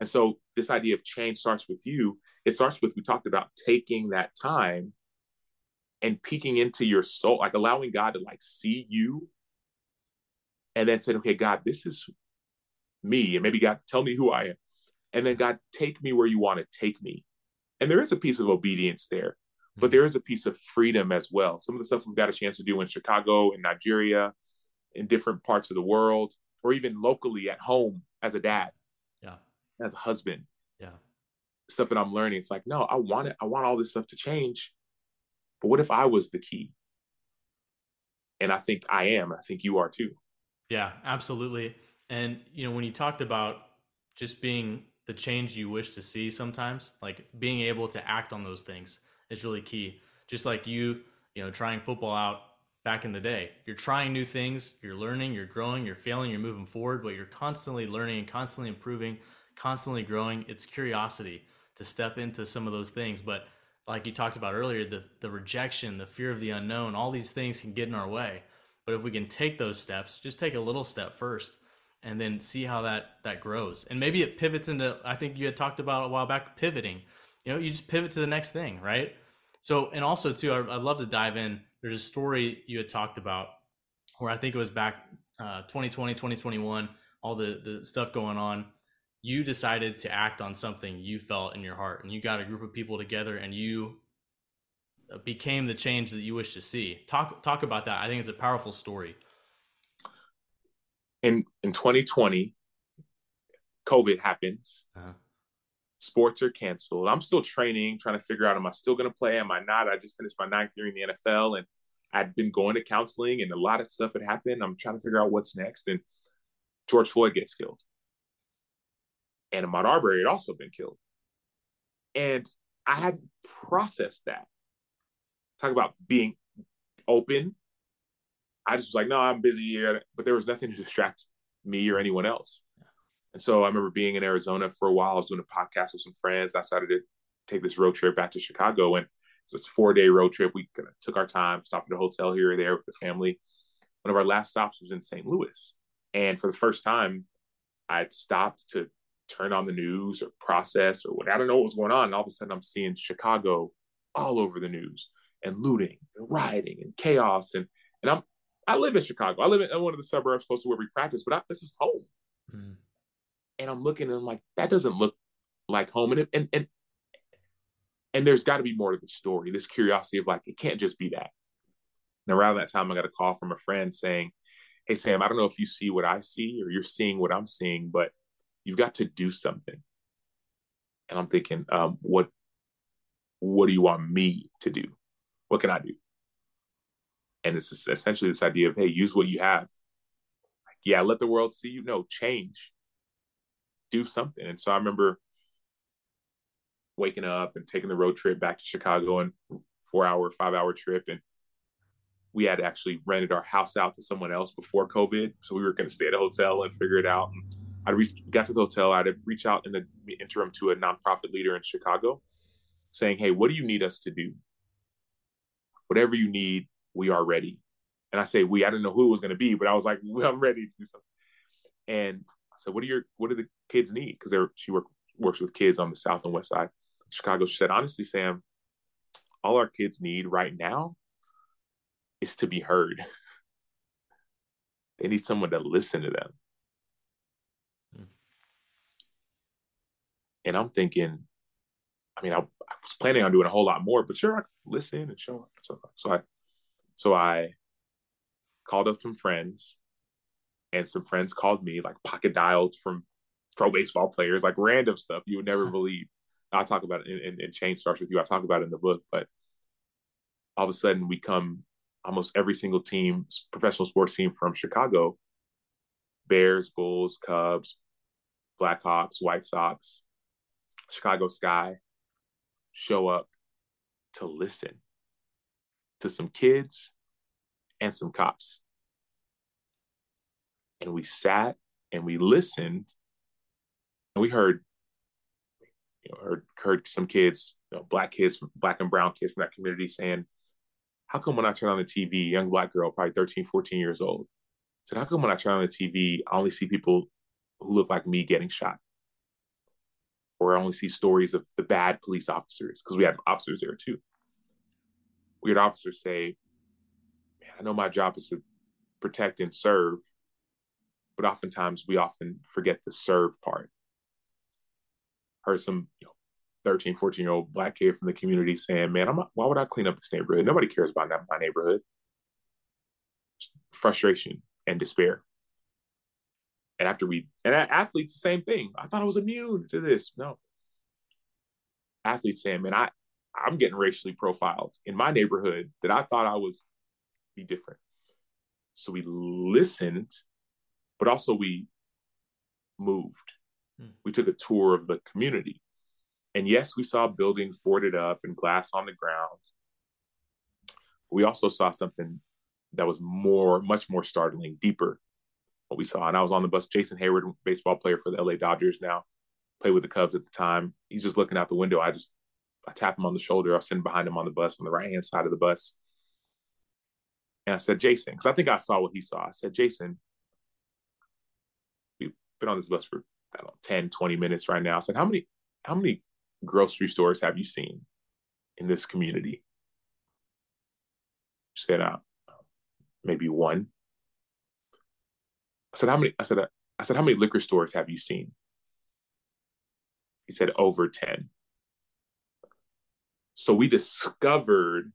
A: and so this idea of change starts with you it starts with we talked about taking that time and peeking into your soul, like allowing God to like see you and then saying, okay, God, this is me. And maybe God, tell me who I am. And then God, take me where you want to take me. And there is a piece of obedience there, but hmm. there is a piece of freedom as well. Some of the stuff we've got a chance to do in Chicago, and Nigeria, in different parts of the world, or even locally at home as a dad. Yeah. As a husband.
B: Yeah.
A: Stuff that I'm learning. It's like, no, I want it. I want all this stuff to change. But what if I was the key? And I think I am. I think you are too.
B: Yeah, absolutely. And you know, when you talked about just being the change you wish to see sometimes, like being able to act on those things is really key. Just like you, you know, trying football out back in the day. You're trying new things, you're learning, you're growing, you're failing, you're moving forward, but you're constantly learning and constantly improving, constantly growing. It's curiosity to step into some of those things. But like you talked about earlier, the the rejection, the fear of the unknown, all these things can get in our way. But if we can take those steps, just take a little step first and then see how that that grows. And maybe it pivots into I think you had talked about a while back pivoting. You know, you just pivot to the next thing, right? So, and also too, I'd love to dive in. There's a story you had talked about where I think it was back uh, 2020, 2021, all the the stuff going on. You decided to act on something you felt in your heart, and you got a group of people together, and you uh, became the change that you wish to see. Talk talk about that. I think it's a powerful story.
A: In in 2020, COVID happens. Uh-huh sports are canceled. I'm still training, trying to figure out am I still going to play? Am I not? I just finished my ninth year in the NFL and I'd been going to counseling and a lot of stuff had happened. I'm trying to figure out what's next. And George Floyd gets killed. And Ahmaud Arbery had also been killed. And I had processed that. Talk about being open. I just was like, no, I'm busy here. But there was nothing to distract me or anyone else. And so I remember being in Arizona for a while. I was doing a podcast with some friends. I decided to take this road trip back to Chicago. And it's this four day road trip. We kind of took our time, stopped at a hotel here or there with the family. One of our last stops was in St. Louis. And for the first time, I'd stopped to turn on the news or process or what. I don't know what was going on. And all of a sudden, I'm seeing Chicago all over the news and looting and rioting and chaos. And and I'm I live in Chicago. I live in one of the suburbs close to where we practice, but I, this is home. Mm and I'm looking and I'm like, that doesn't look like home. And and and and there's got to be more to the story. This curiosity of like, it can't just be that. And around that time, I got a call from a friend saying, "Hey Sam, I don't know if you see what I see or you're seeing what I'm seeing, but you've got to do something." And I'm thinking, um, what what do you want me to do? What can I do? And it's essentially this idea of, hey, use what you have. Like, yeah, let the world see you. No, change do something. And so I remember waking up and taking the road trip back to Chicago and four hour, five hour trip. And we had actually rented our house out to someone else before COVID. So we were going to stay at a hotel and figure it out. And I reached, got to the hotel. I had to reach out in the interim to a nonprofit leader in Chicago saying, Hey, what do you need us to do? Whatever you need, we are ready. And I say, we, I didn't know who it was going to be, but I was like, well, [laughs] I'm ready to do something. And I said, "What do your what do the kids need?" Because they're she work, works with kids on the south and west side, Chicago. She said, "Honestly, Sam, all our kids need right now is to be heard. [laughs] they need someone to listen to them." Hmm. And I'm thinking, I mean, I, I, was planning on doing a whole lot more, but sure, I listen and show up. So, so I, so I called up some friends and some friends called me like pocket dialed from pro baseball players, like random stuff you would never [laughs] believe. I talk about it in Change Starts with You. I talk about it in the book, but all of a sudden we come almost every single team, professional sports team from Chicago, Bears, Bulls, Cubs, Blackhawks, White Sox, Chicago Sky, show up to listen to some kids and some cops and we sat and we listened and we heard you know heard, heard some kids you know, black kids black and brown kids from that community saying how come when i turn on the tv young black girl probably 13 14 years old said how come when i turn on the tv i only see people who look like me getting shot or i only see stories of the bad police officers because we had officers there too we had officers say Man, i know my job is to protect and serve but oftentimes we often forget the serve part. Heard some you know, 13, 14 year old black kid from the community saying, Man, I'm not, why would I clean up this neighborhood? Nobody cares about that, my neighborhood. Frustration and despair. And after we, and athletes, the same thing. I thought I was immune to this. No. Athletes saying, man, I, I'm getting racially profiled in my neighborhood that I thought I was be different. So we listened, but also we moved. Hmm. We took a tour of the community. And yes, we saw buildings boarded up and glass on the ground. We also saw something that was more, much more startling, deeper. What we saw, and I was on the bus. Jason Heyward, baseball player for the LA Dodgers now, played with the Cubs at the time. He's just looking out the window. I just, I tap him on the shoulder. I was sitting behind him on the bus on the right hand side of the bus, and I said, Jason, because I think I saw what he saw. I said, Jason, we've been on this bus for I don't know, 10, 20 minutes right now. I said, how many, how many grocery stores have you seen in this community? She said, uh, maybe one. I said, how many? I said, I said, how many liquor stores have you seen? He said, over 10. So we discovered,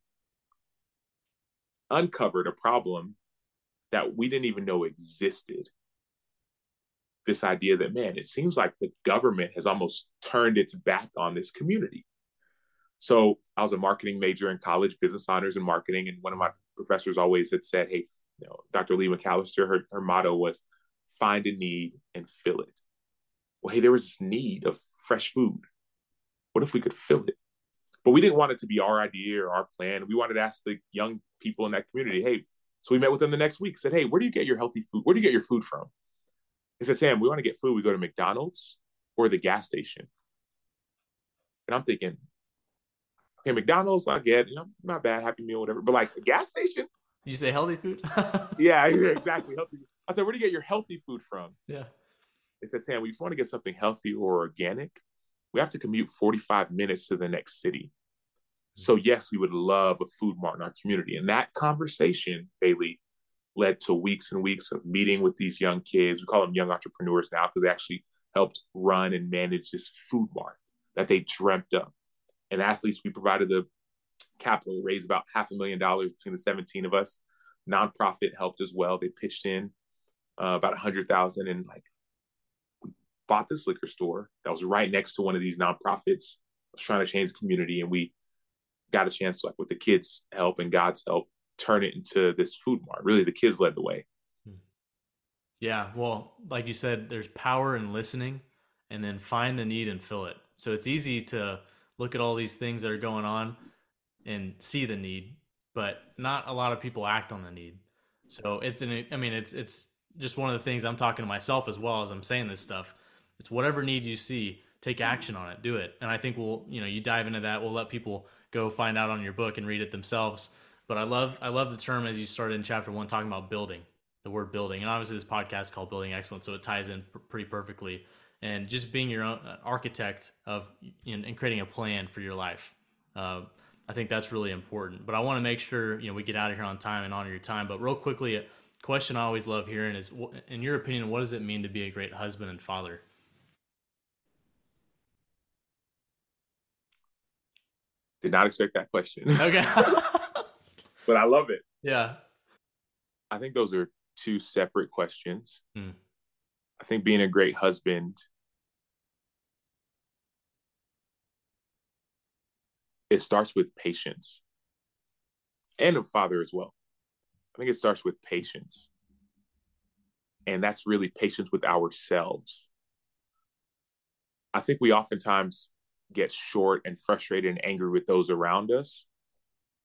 A: uncovered a problem that we didn't even know existed. This idea that, man, it seems like the government has almost turned its back on this community. So I was a marketing major in college, business honors and marketing. And one of my professors always had said, hey, you know, Dr. Leigh McAlister, her, her motto was find a need and fill it. Well, hey, there was this need of fresh food. What if we could fill it? But we didn't want it to be our idea or our plan. We wanted to ask the young people in that community, hey, so we met with them the next week, said, hey, where do you get your healthy food? Where do you get your food from? They said, Sam, we want to get food. We go to McDonald's or the gas station. And I'm thinking, okay, McDonald's, I get, you know, not bad, Happy Meal, whatever. But like a gas station,
B: you say healthy food? [laughs]
A: yeah, exactly. Healthy. I said, where do you get your healthy food from?
B: Yeah.
A: They said, Sam, we you want to get something healthy or organic, we have to commute 45 minutes to the next city. So yes, we would love a food mart in our community. And that conversation, Bailey, led to weeks and weeks of meeting with these young kids. We call them young entrepreneurs now because they actually helped run and manage this food mart that they dreamt up. And athletes, we provided the capital, raised about half a million dollars between the 17 of us. Nonprofit helped as well. They pitched in uh, about a hundred thousand, and like we bought this liquor store that was right next to one of these nonprofits. I was trying to change the community, and we got a chance, like with the kids' help and God's help, turn it into this food mart. Really, the kids led the way.
B: Yeah, well, like you said, there's power in listening, and then find the need and fill it. So it's easy to look at all these things that are going on and see the need, but not a lot of people act on the need. So it's an, I mean, it's it's just one of the things I'm talking to myself as well as I'm saying this stuff. It's whatever need you see, take action on it, do it. And I think we'll, you know, you dive into that. We'll let people go find out on your book and read it themselves. But I love, I love the term as you started in chapter one talking about building, the word building, and obviously this podcast is called Building Excellence, so it ties in pr- pretty perfectly. And just being your own uh, architect of and creating a plan for your life. Uh, I think that's really important. But I want to make sure you know we get out of here on time and honor your time. But real quickly, a question I always love hearing is, in your opinion, what does it mean to be a great husband and father?
A: Did not expect that question.
B: Okay. [laughs]
A: but I love it.
B: Yeah.
A: I think those are two separate questions. Hmm. I think being a great husband it starts with patience and a father as well. I think it starts with patience. And that's really patience with ourselves. I think we oftentimes get short and frustrated and angry with those around us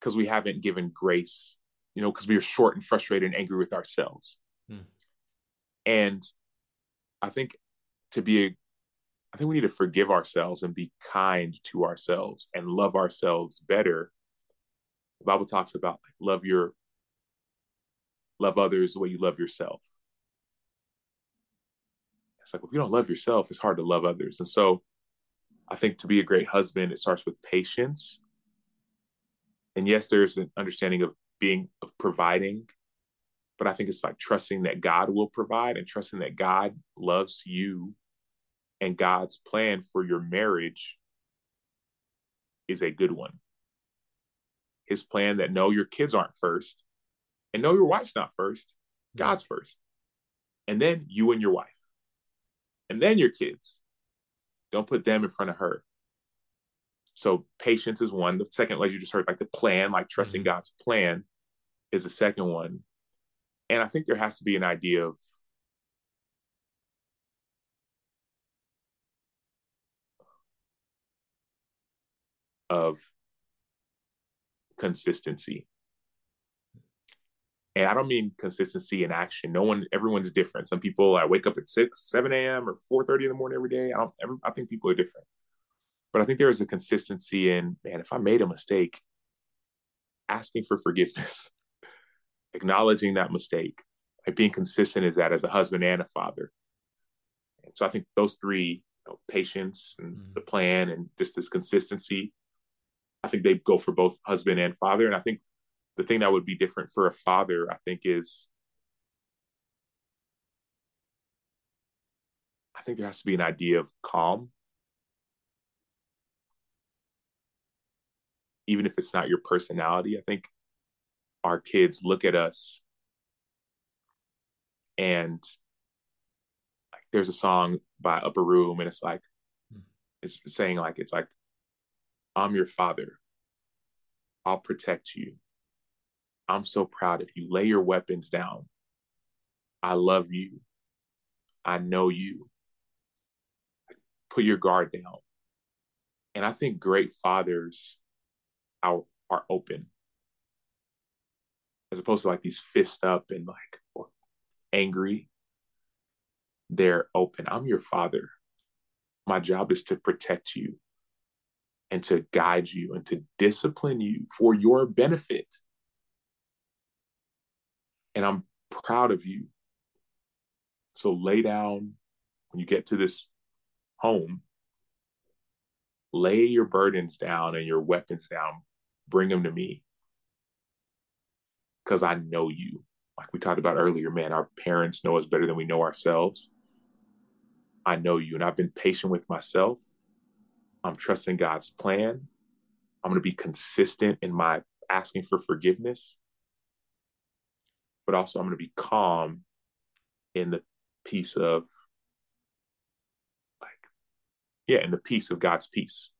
A: because we haven't given grace, you know, because we are short and frustrated and angry with ourselves. Hmm. And I think to be a, I think we need to forgive ourselves and be kind to ourselves and love ourselves better. The Bible talks about like, love your love others the way you love yourself. It's like if you don't love yourself, it's hard to love others. And so I think to be a great husband, it starts with patience. And yes, there's an understanding of being of providing, but I think it's like trusting that God will provide and trusting that God loves you and God's plan for your marriage is a good one. His plan that no, your kids aren't first, and no, your wife's not first, mm-hmm. God's first. And then you and your wife. And then your kids. Don't put them in front of her. So patience is one. The second, as you just heard, like the plan, like trusting mm-hmm. God's plan is the second one. And I think there has to be an idea of of consistency. And I don't mean consistency in action. No one, everyone's different. Some people I wake up at six, seven a.m. or four thirty in the morning every day. I don't. Every, I think people are different, but I think there is a consistency in man. If I made a mistake, asking for forgiveness, [laughs] acknowledging that mistake, like being consistent is that as a husband and a father. And so I think those three, you know, patience and mm. the plan and just this consistency, I think they go for both husband and father. And I think the thing that would be different for a father, I think, is I think there has to be an idea of calm. Even if it's not your personality, I think our kids look at us and like, there's a song by Upper Room and it's like hmm. it's saying like it's like I'm your father. I'll protect you. I'm so proud of you. Lay your weapons down. I love you. I know you. Put your guard down. And I think great fathers are, are open as opposed to like these fist up and like angry. They're open. I'm your father. My job is to protect you and to guide you and to discipline you for your benefit and I'm proud of you. So lay down when you get to this home, lay your burdens down and your weapons down, bring them to me. Because I know you. Like we talked about earlier, man, our parents know us better than we know ourselves. I know you, and I've been patient with myself. I'm trusting God's plan. I'm going to be consistent in my asking for forgiveness but also I'm going to be calm in the peace of yeah and the peace of God's peace.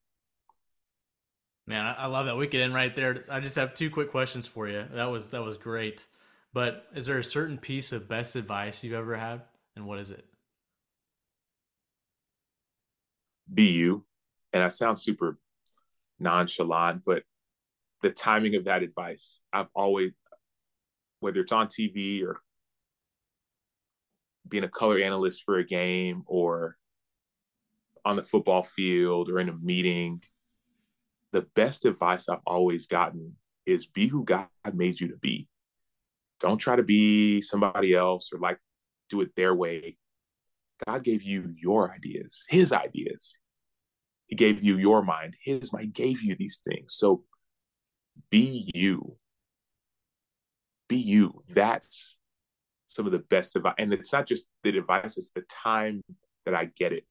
B: Man, I love that. We could end right there. I just have two quick questions for you. That was that was great. But is there a certain piece of best advice you've ever had, and what is it?
A: Be you, and I sound super nonchalant, but the timing of that advice, I've always whether it's on TV or being a color analyst for a game or on the football field or in a meeting, the best advice I've always gotten is be who God made you to be. Don't try to be somebody else or like do it their way. God gave you your ideas, his ideas. He gave you your mind, his mind gave you these things. So be you be you. That's some of the best advice. And it's not just the advice, it's the time that I get it.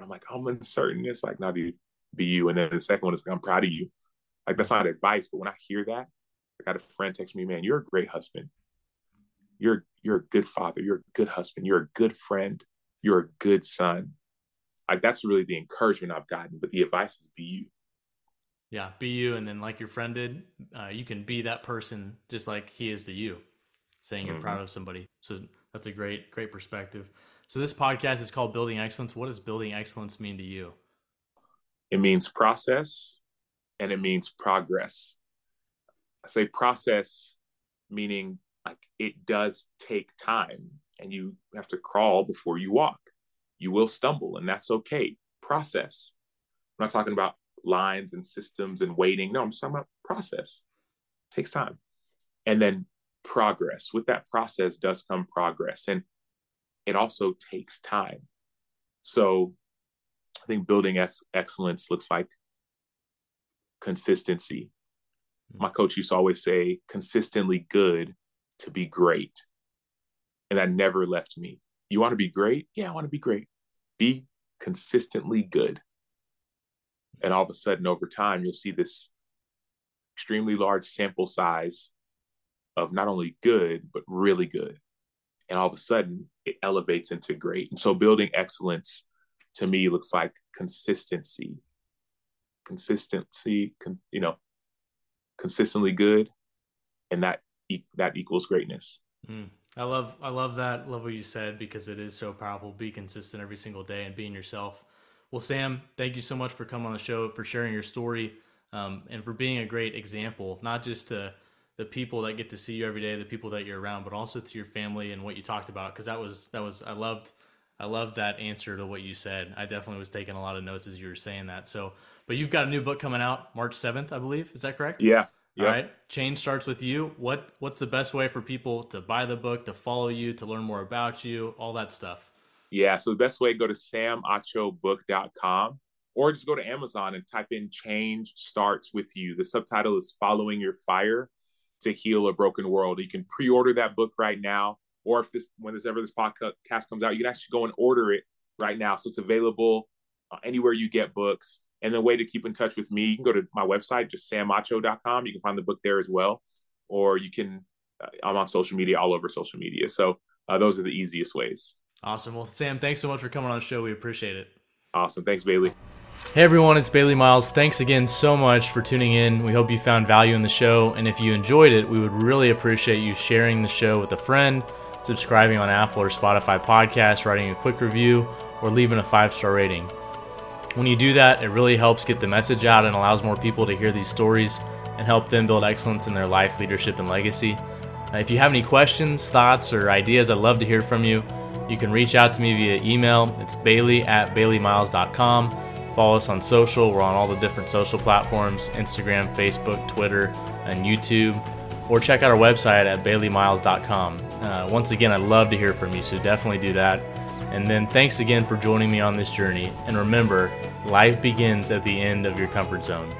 A: I'm like, I'm uncertain. It's like, now be, be you. And then the second one is, I'm proud of you. Like, that's not advice. But when I hear that, I got a friend text me, man, you're a great husband. You're, you're a good father. You're a good husband. You're a good friend. You're a good son. Like, that's really the encouragement I've gotten. But the advice is be you.
B: Yeah, be you, and then like your friend did, uh, you can be that person just like he is to you, saying you're mm-hmm. proud of somebody. So that's a great, great perspective. So this podcast is called Building Excellence. What does building excellence mean to you?
A: It means process, and it means progress. I say process, meaning like it does take time, and you have to crawl before you walk. You will stumble, and that's okay. Process. I'm not talking about lines and systems and waiting. No, I'm talking about process. It takes time. And then progress. With that process does come progress. And it also takes time. So I think building ex- excellence looks like consistency. Hmm. My coach used to always say, consistently good to be great. And that never left me. You want to be great? Yeah, I want to be great. Be consistently good. And all of a sudden, over time, you'll see this extremely large sample size of not only good, but really good. And all of a sudden it elevates into great. And so building excellence to me looks like consistency, consistency, con, you know, consistently good, and that that equals greatness.
B: Mm. I love I love that. Love what you said because it is so powerful. Be consistent every single day and being yourself. Well, Sam, thank you so much for coming on the show, for sharing your story, um, and for being a great example, not just to the people that get to see you every day, the people that you're around, but also to your family and what you talked about. Because that was that was I loved I loved that answer to what you said. I definitely was taking a lot of notes as you were saying that. So, but you've got a new book coming out March seventh, I believe. Is that correct?
A: Yeah.
B: Yep. All right. Change starts with you. What What's the best way for people to buy the book, to follow you, to learn more about you, all that stuff?
A: Yeah. So the best way, go to samachobook.com or just go to Amazon and type in Change Starts With You. The subtitle is Following Your Fire to Heal a Broken World. You can pre order that book right now. Or if this, when this ever this podcast comes out, you can actually go and order it right now. So it's available uh, anywhere you get books. And the way to keep in touch with me, you can go to my website, just samacho.com. You can find the book there as well. Or you can, uh, I'm on social media, all over social media. So uh, those are the easiest ways.
B: Awesome. Well, Sam, thanks so much for coming on the show. We appreciate it.
A: Awesome. Thanks, Bailey.
B: Hey everyone, it's Bailey Miles. Thanks again so much for tuning in. We hope you found value in the show, and if you enjoyed it, we would really appreciate you sharing the show with a friend, subscribing on Apple or Spotify podcasts, writing a quick review, or leaving a five star rating. When you do that, it really helps get the message out and allows more people to hear these stories and help them build excellence in their life, leadership, and legacy. If you have any questions, thoughts, or ideas, I'd love to hear from you. You can reach out to me via email. It's bailey at baileymiles.com Follow us on social. We're on all the different social platforms Instagram, Facebook, Twitter, and YouTube. Or check out our website at baileymiles.com. Uh, once again, I'd love to hear from you, so definitely do that. And then thanks again for joining me on this journey. And remember, life begins at the end of your comfort zone.